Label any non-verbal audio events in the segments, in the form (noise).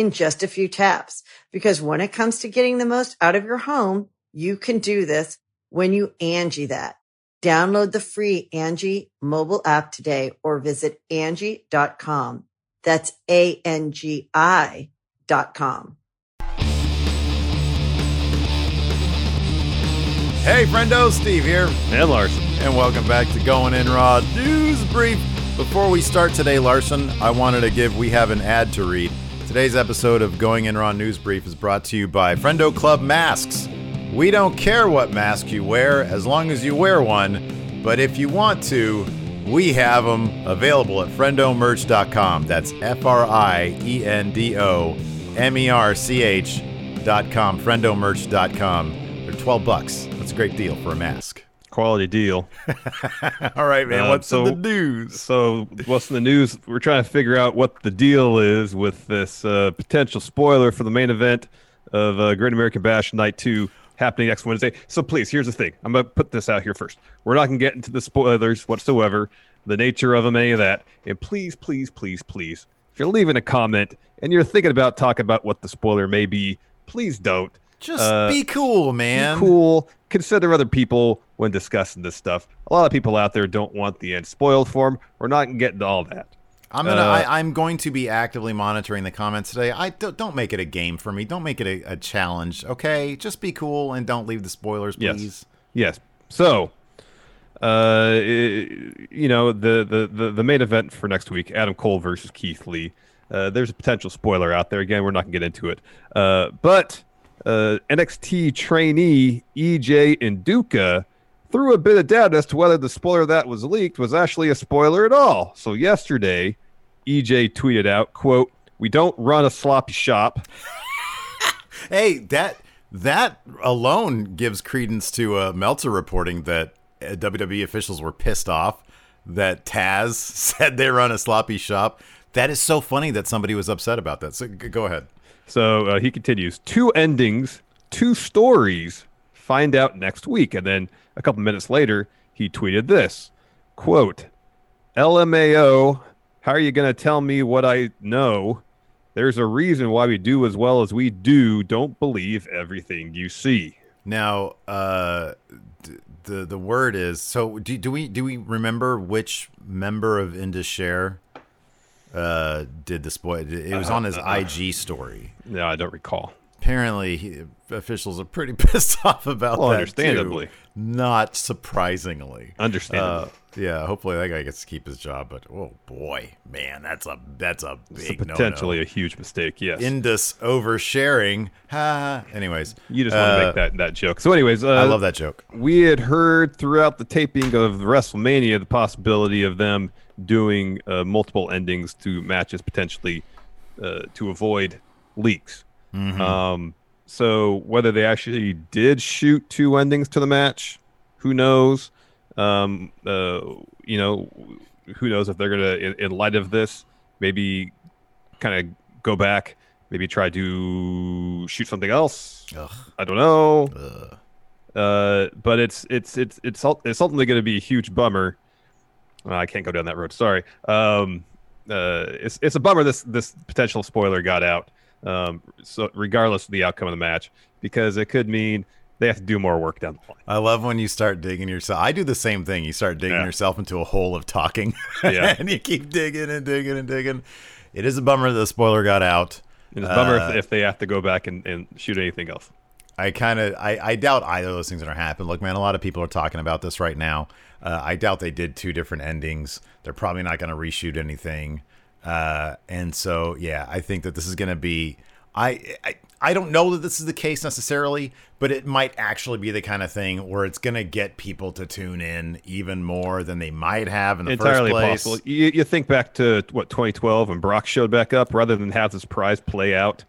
in just a few taps. Because when it comes to getting the most out of your home, you can do this when you Angie that. Download the free Angie mobile app today or visit Angie.com. That's A-N-G-I dot com. Hey, friendo, Steve here. And Larson. And welcome back to Going In Raw News Brief. Before we start today, Larson, I wanted to give, we have an ad to read. Today's episode of Going In Raw News Brief is brought to you by Friendo Club Masks. We don't care what mask you wear as long as you wear one, but if you want to, we have them available at friendomerch.com. That's F R I E N D O M E R C H.com, friendomerch.com. They're 12 bucks. That's a great deal for a mask. Quality deal. (laughs) All right, man. Uh, what's so- in the news? So, what's in the news? We're trying to figure out what the deal is with this uh, potential spoiler for the main event of uh, Great American Bash Night 2 happening next Wednesday. So, please, here's the thing. I'm going to put this out here first. We're not going to get into the spoilers whatsoever, the nature of them, any of that. And please, please, please, please, if you're leaving a comment and you're thinking about talking about what the spoiler may be, please don't. Just Uh, be cool, man. Be cool. Consider other people when discussing this stuff. A lot of people out there don't want the end spoiled for them. We're not going to get all that. I'm gonna. Uh, I, I'm going to be actively monitoring the comments today. I don't, don't make it a game for me. Don't make it a, a challenge. Okay, just be cool and don't leave the spoilers, please. Yes. yes. So, uh, i- you know, the, the, the, the main event for next week, Adam Cole versus Keith Lee. Uh, there's a potential spoiler out there. Again, we're not going to get into it. Uh, but uh, NXT trainee EJ Nduka threw a bit of doubt as to whether the spoiler that was leaked was actually a spoiler at all. So yesterday, EJ tweeted out, quote, we don't run a sloppy shop. (laughs) Hey, that that alone gives credence to uh, Meltzer reporting that uh, WWE officials were pissed off that Taz (laughs) said they run a sloppy shop. That is so funny that somebody was upset about that. So go ahead. So uh, he continues two endings, two stories. Find out next week. And then a couple minutes later, he tweeted this quote, LMAO, how are you going to tell me what I know? There's a reason why we do as well as we do. Don't believe everything you see. Now, uh, d- the the word is so. Do, do we do we remember which member of Indus uh did the spoil? It was on his IG story. No, I don't recall. Apparently, he, officials are pretty (laughs) pissed off about Well, that. understandably. too. not surprisingly. Understandably. Uh, yeah, hopefully that guy gets to keep his job. But oh boy, man, that's a that's a big no-no. potentially a huge mistake. Yes. Indus oversharing. Ha. Anyways, you just want to uh, make that, that joke. So, anyways, uh, I love that joke. we had heard throughout the taping of WrestleMania the possibility of them doing uh, multiple endings to matches potentially uh, to avoid leaks. Um, so whether they actually did shoot two endings to the match, who knows? Um, uh, you know, who knows if they're gonna, in, in light of this, maybe kind of go back, maybe try to shoot something else. Ugh. I don't know. Ugh. Uh, but it's it's it's it's it's ultimately going to be a huge bummer. Uh, I can't go down that road. Sorry. Um, uh, it's it's a bummer this this potential spoiler got out. Um, so regardless of the outcome of the match, because it could mean they have to do more work down the line. I love when you start digging yourself. I do the same thing. You start digging Yeah. yourself into a hole of talking, Yeah. (laughs) and you keep digging and digging and digging. It is a bummer that the spoiler got out. And it's a bummer Uh, if, if they have to go back and, and shoot anything else. I kind of I, I doubt either of those things are gonna happen. Look, man, a lot of people are talking about this right now. Uh, I doubt they did two different endings. They're probably not gonna reshoot anything. Uh, and so yeah, I think that this is gonna be. I, I I don't know that this is the case necessarily, but it might actually be the kind of thing where it's gonna get people to tune in even more than they might have in the Entirely first place. possible. You, you think back to what 2012 when Brock showed back up, rather than have this prize play out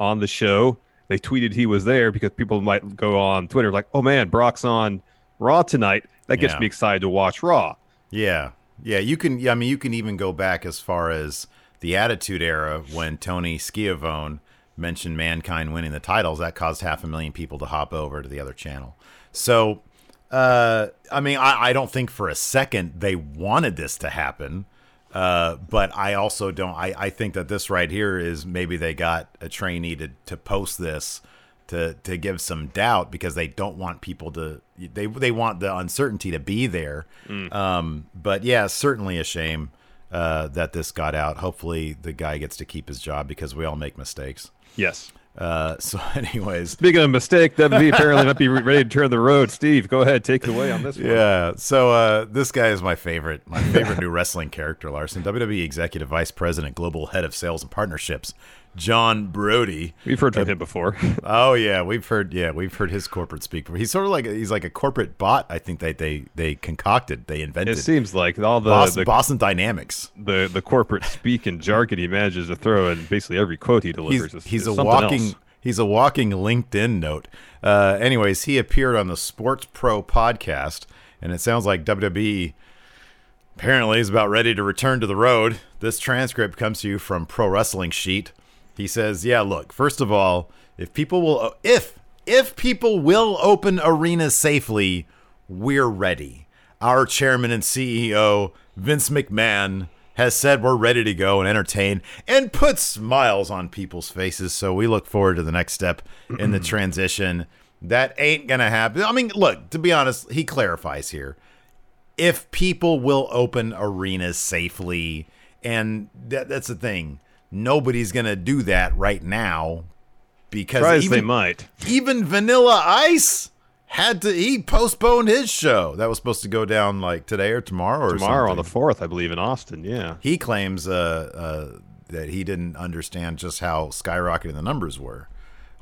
on the show, they tweeted he was there because people might go on Twitter like, "Oh man, Brock's on Raw tonight." That gets Yeah. me excited to watch Raw. Yeah, yeah. You can. Yeah, I mean, you can even go back as far as the Attitude Era when Tony Schiavone mentioned Mankind winning the titles. That caused half a million people to hop over to the other channel. So, uh, I mean, I, I don't think for a second they wanted this to happen. Uh, but I also don't. I, I think that this right here is maybe they got a trainee to, to post this to to give some doubt because they don't want people to they they want the uncertainty to be there. Um, but yeah, certainly a shame uh, that this got out. Hopefully, the guy gets to keep his job because we all make mistakes. Yes. Uh, (laughs) so, anyways, Speaking of mistake, WB apparently might be ready to turn the road. Steve, go ahead, take it away on this one. Yeah. So uh, this guy is my favorite, my favorite new wrestling character, Larson. WWE Executive Vice President, Global Head of Sales and Partnerships, John Brody. We've heard from him before. (laughs) Oh yeah, we've heard. Yeah, we've heard his corporate speak. He's sort of like he's like a corporate bot. I think that they they concocted, they invented. it seems like all the, Boston, the, Boston Dynamics. the the corporate speak and jargon he manages to throw in basically every quote he delivers. He's, is- he's is a walking else. he's a walking LinkedIn note. Uh, anyways, he appeared on the Sports Pro podcast, and it sounds like WWE apparently is about ready to return to the road. This transcript comes to you from Pro Wrestling Sheet. He says, "Yeah, look. First of all, if people will, if if people will open arenas safely, we're ready. Our chairman and CEO Vince McMahon." Has said we're ready to go and entertain and put smiles on people's faces. So we look forward to the next step in the (clears throat) transition. That ain't gonna happen. I mean, look, to be honest, he clarifies here if people will open arenas safely and that, that's the thing nobody's gonna do that right now because even, they might. even vanilla ice had to he postponed his show that was supposed to go down like today or tomorrow or Tomorrow on the fourth, I believe, in Austin. Yeah. he claims uh, uh, that he didn't understand just how skyrocketing the numbers were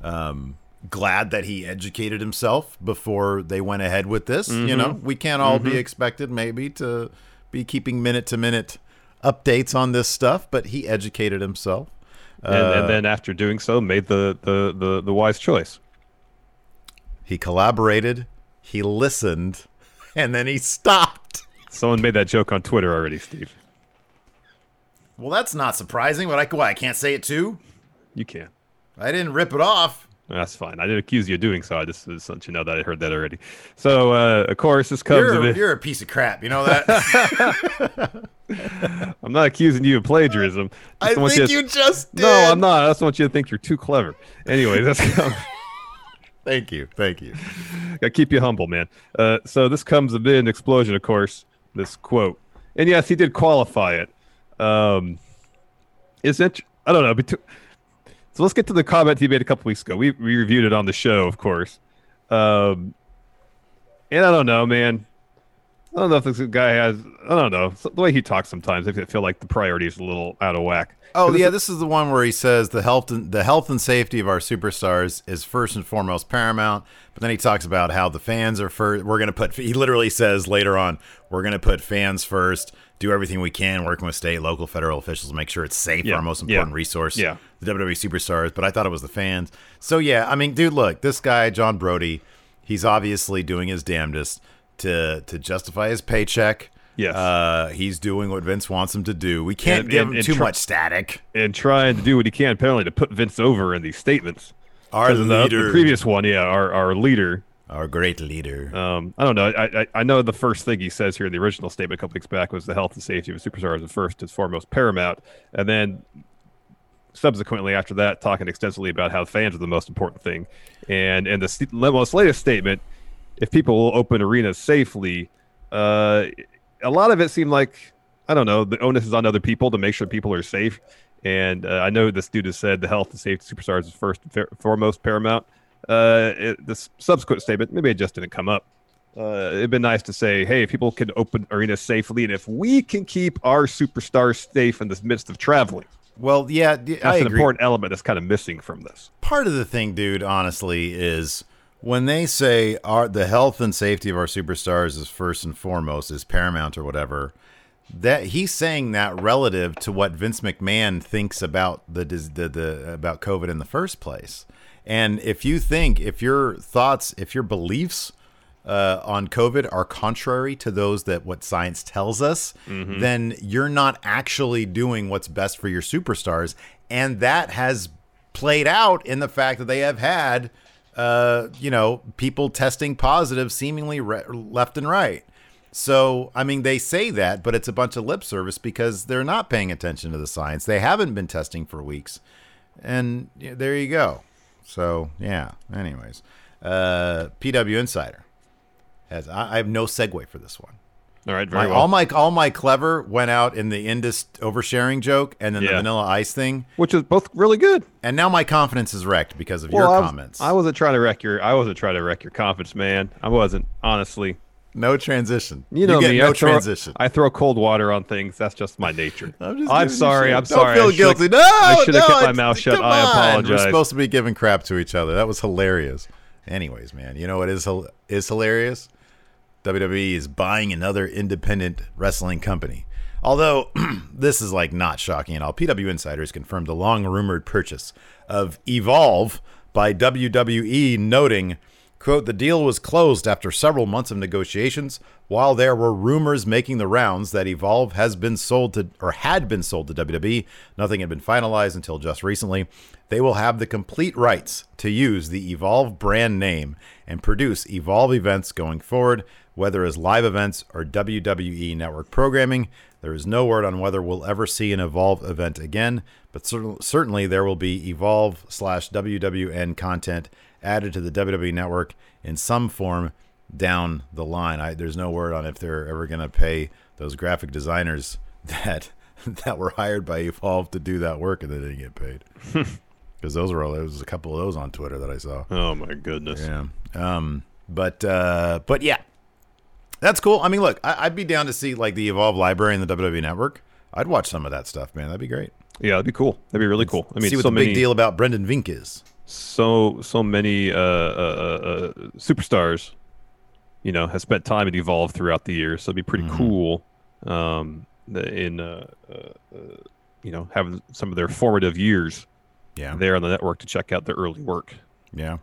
um, glad that he educated himself before they went ahead with this. You know, we can't all be expected maybe to be keeping minute to minute updates on this stuff, but he educated himself. And, Uh, and then after doing so, made the, the, the, the wise choice. he collaborated, he listened, (laughs) and then he stopped. Someone made that joke on Twitter already, Steve. Well, that's not surprising, but I, what, I can't say it too. You can. I didn't rip it off. That's fine. I didn't accuse you of doing so. I just, just want you know that I heard that already. So, uh, of course, this comes You're, a- you're a piece of crap. You know that? (laughs) I'm not accusing you of plagiarism. I Just want think to- you just did. No, I'm not. I just want you to think you're too clever. Anyway, that's (laughs) Thank you. Thank you. Gotta keep you humble, man. Uh, so this comes amid an explosion, of course. This quote, and yes, he did qualify it. Um, is it? I don't know. betw- so let's get to the comment he made a couple weeks ago. We we reviewed it on the show, of course. Um, and I don't know, man. I don't know if this guy has. I don't know the way he talks sometimes. I feel like the priority is a little out of whack. Oh yeah, this is the one where he says the health and the health and safety of our superstars is first and foremost paramount. But then he talks about how the fans are first. We're gonna put. He literally says later on, we're gonna put fans first. Do everything we can, working with state, local, federal officials, to make sure it's safe. Yeah, Our most yeah, important resource. yeah. the WWE superstars. But I thought it was the fans. So yeah, I mean, dude, look, this guy John Brody, he's obviously doing his damnedest to to justify his paycheck. Yes. Uh, he's doing what Vince wants him to do. We can't And- give and- him and too try- much static. and trying to do what he can, apparently, to put Vince over in these statements. Our in the, the previous one, yeah, our, our leader. our great leader. Um, I don't know. I, I I know the first thing he says here in the original statement a couple weeks back was the health and safety of a superstar is the first and foremost paramount, and then subsequently after that, talking extensively about how fans are the most important thing, and and the most latest statement, if people will open arenas safely, uh, a lot of it seemed like I don't know the onus is on other people to make sure people are safe, and uh, I know this dude has said the health and safety of superstars is first and foremost paramount. uh, it, this subsequent statement, maybe it just didn't come up. Uh, it'd been nice to say, hey, if people can open arenas safely, and if we can keep our superstars safe in the midst of traveling. Well, yeah, d- That's I an agree. important element that's kind of missing from this. part of the thing, dude, honestly, is when they say our the health and safety of our superstars is first and foremost, is paramount or whatever. That he's saying that relative to what Vince McMahon thinks about the the, the about COVID in the first place. And if you think, if your thoughts, if your beliefs uh, on COVID are contrary to those that what science tells us, then you're not actually doing what's best for your superstars, and that has played out in the fact that they have had, uh, you know, people testing positive seemingly re- left and right. So, I mean, they say that, but it's a bunch of lip service because they're not paying attention to the science. They haven't been testing for weeks, and there you go. So, yeah. Anyways, uh, PW Insider has. I, I have no segue for this one. All right, very My, well. All my all my clever went out in the Indus oversharing joke and then the Vanilla Ice thing, Which is both really good. and now my confidence is wrecked because of Well, your I was- comments. I wasn't trying to wreck your. I wasn't trying to wreck your confidence, man. I wasn't honestly. no transition. You know get me. no I throw, transition. I throw cold water on things. That's just my nature. (laughs) I'm, just I'm sorry. I'm Don't sorry. feel I guilty. No, I should have no, kept my mouth shut. come I apologize. We're supposed to be giving crap to each other. That was hilarious. Anyways, man, you know what is is hilarious? WWE is buying another independent wrestling company. Although (clears throat) this is like not shocking at all. PW Insiders confirmed the long rumored purchase of Evolve by WWE, noting, quote, the deal was closed after several months of negotiations, while there were rumors making the rounds that Evolve has been sold to or had been sold to WWE. Nothing had been finalized until just recently. They will have the complete rights to use the Evolve brand name and produce Evolve events going forward, whether as live events or WWE network programming. There is no word on whether we'll ever see an Evolve event again, but cer- certainly there will be Evolve slash WWN content added to the WWE network in some form down the line. I, there's no word on if they're ever going to pay those graphic designers (laughs) that that were hired by Evolve to do that work and they didn't get paid. (laughs) Because those were all, there was a couple of those on Twitter that I saw. Oh my goodness. Yeah. Um. But uh. But yeah, that's cool. I mean, look, I, I'd be down to see like the Evolve library and the WWE Network. I'd watch some of that stuff, man. That'd be great. Yeah, that'd be cool. That'd be really cool. I mean, see what so the many, big deal about Brendan Vink is. So so many uh, uh, uh, uh, superstars, you know, have spent time and evolved throughout the years. So it'd be pretty Mm-hmm. cool, um, in uh, uh, uh, you know having some of their formative years Yeah. there on the network to check out their early work. Yeah.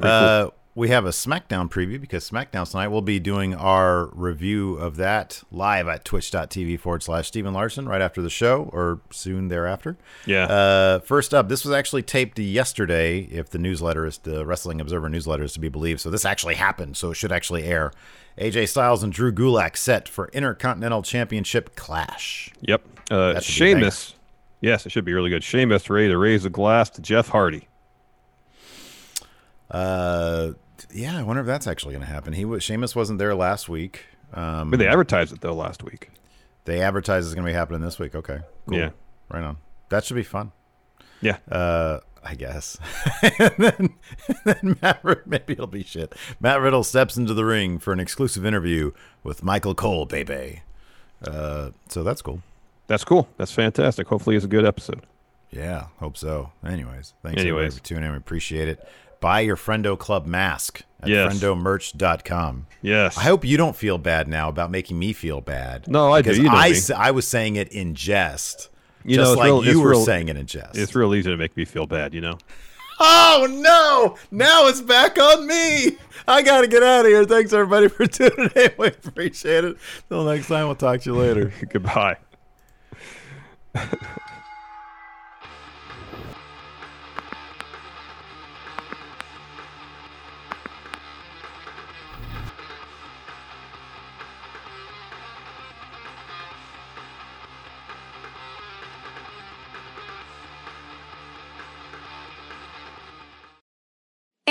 Uh, we have a SmackDown preview because SmackDown tonight we'll be doing our review of that live at twitch.tv forward slash Steve and Larson right after the show or soon thereafter. Yeah. Uh, first up, this was actually taped yesterday, if the newsletter is the Wrestling Observer newsletter is to be believed. So this actually happened, so it should actually air. AJ Styles and Drew Gulak set for Intercontinental Championship clash. Yep. Uh, That should be a banger. Sheamus. Yes, it should be really good. Sheamus ready to raise a glass to Jeff Hardy. Uh, yeah, I wonder if that's actually going to happen. He was Sheamus wasn't there last week. Um, But they advertised it though last week. They advertised it's going to be happening this week. Okay. Cool. Yeah. Right on. That should be fun. Yeah. Uh, I guess. and (laughs) then, and then Matt, Rid- maybe it'll be shit. Matt Riddle steps into the ring for an exclusive interview with Michael Cole, baby. Uh, so that's cool. That's cool. That's fantastic. Hopefully, it's a good episode. Yeah, hope so. Anyways, thanks Anyways. for tuning in. We appreciate it. Buy your Friendo Club mask at Yes. friendomerch.com. Yes. I hope you don't feel bad now about making me feel bad. No, I do. Because You know I, I was saying it in jest. You know, just it's like real- you were real- saying it in jest. It's real easy to make me feel bad, you know. (laughs) Oh no! Now it's back on me. I gotta get out of here. Thanks everybody for (laughs) tuning in. We appreciate it. Till next time, we'll talk to you later. (laughs) Goodbye.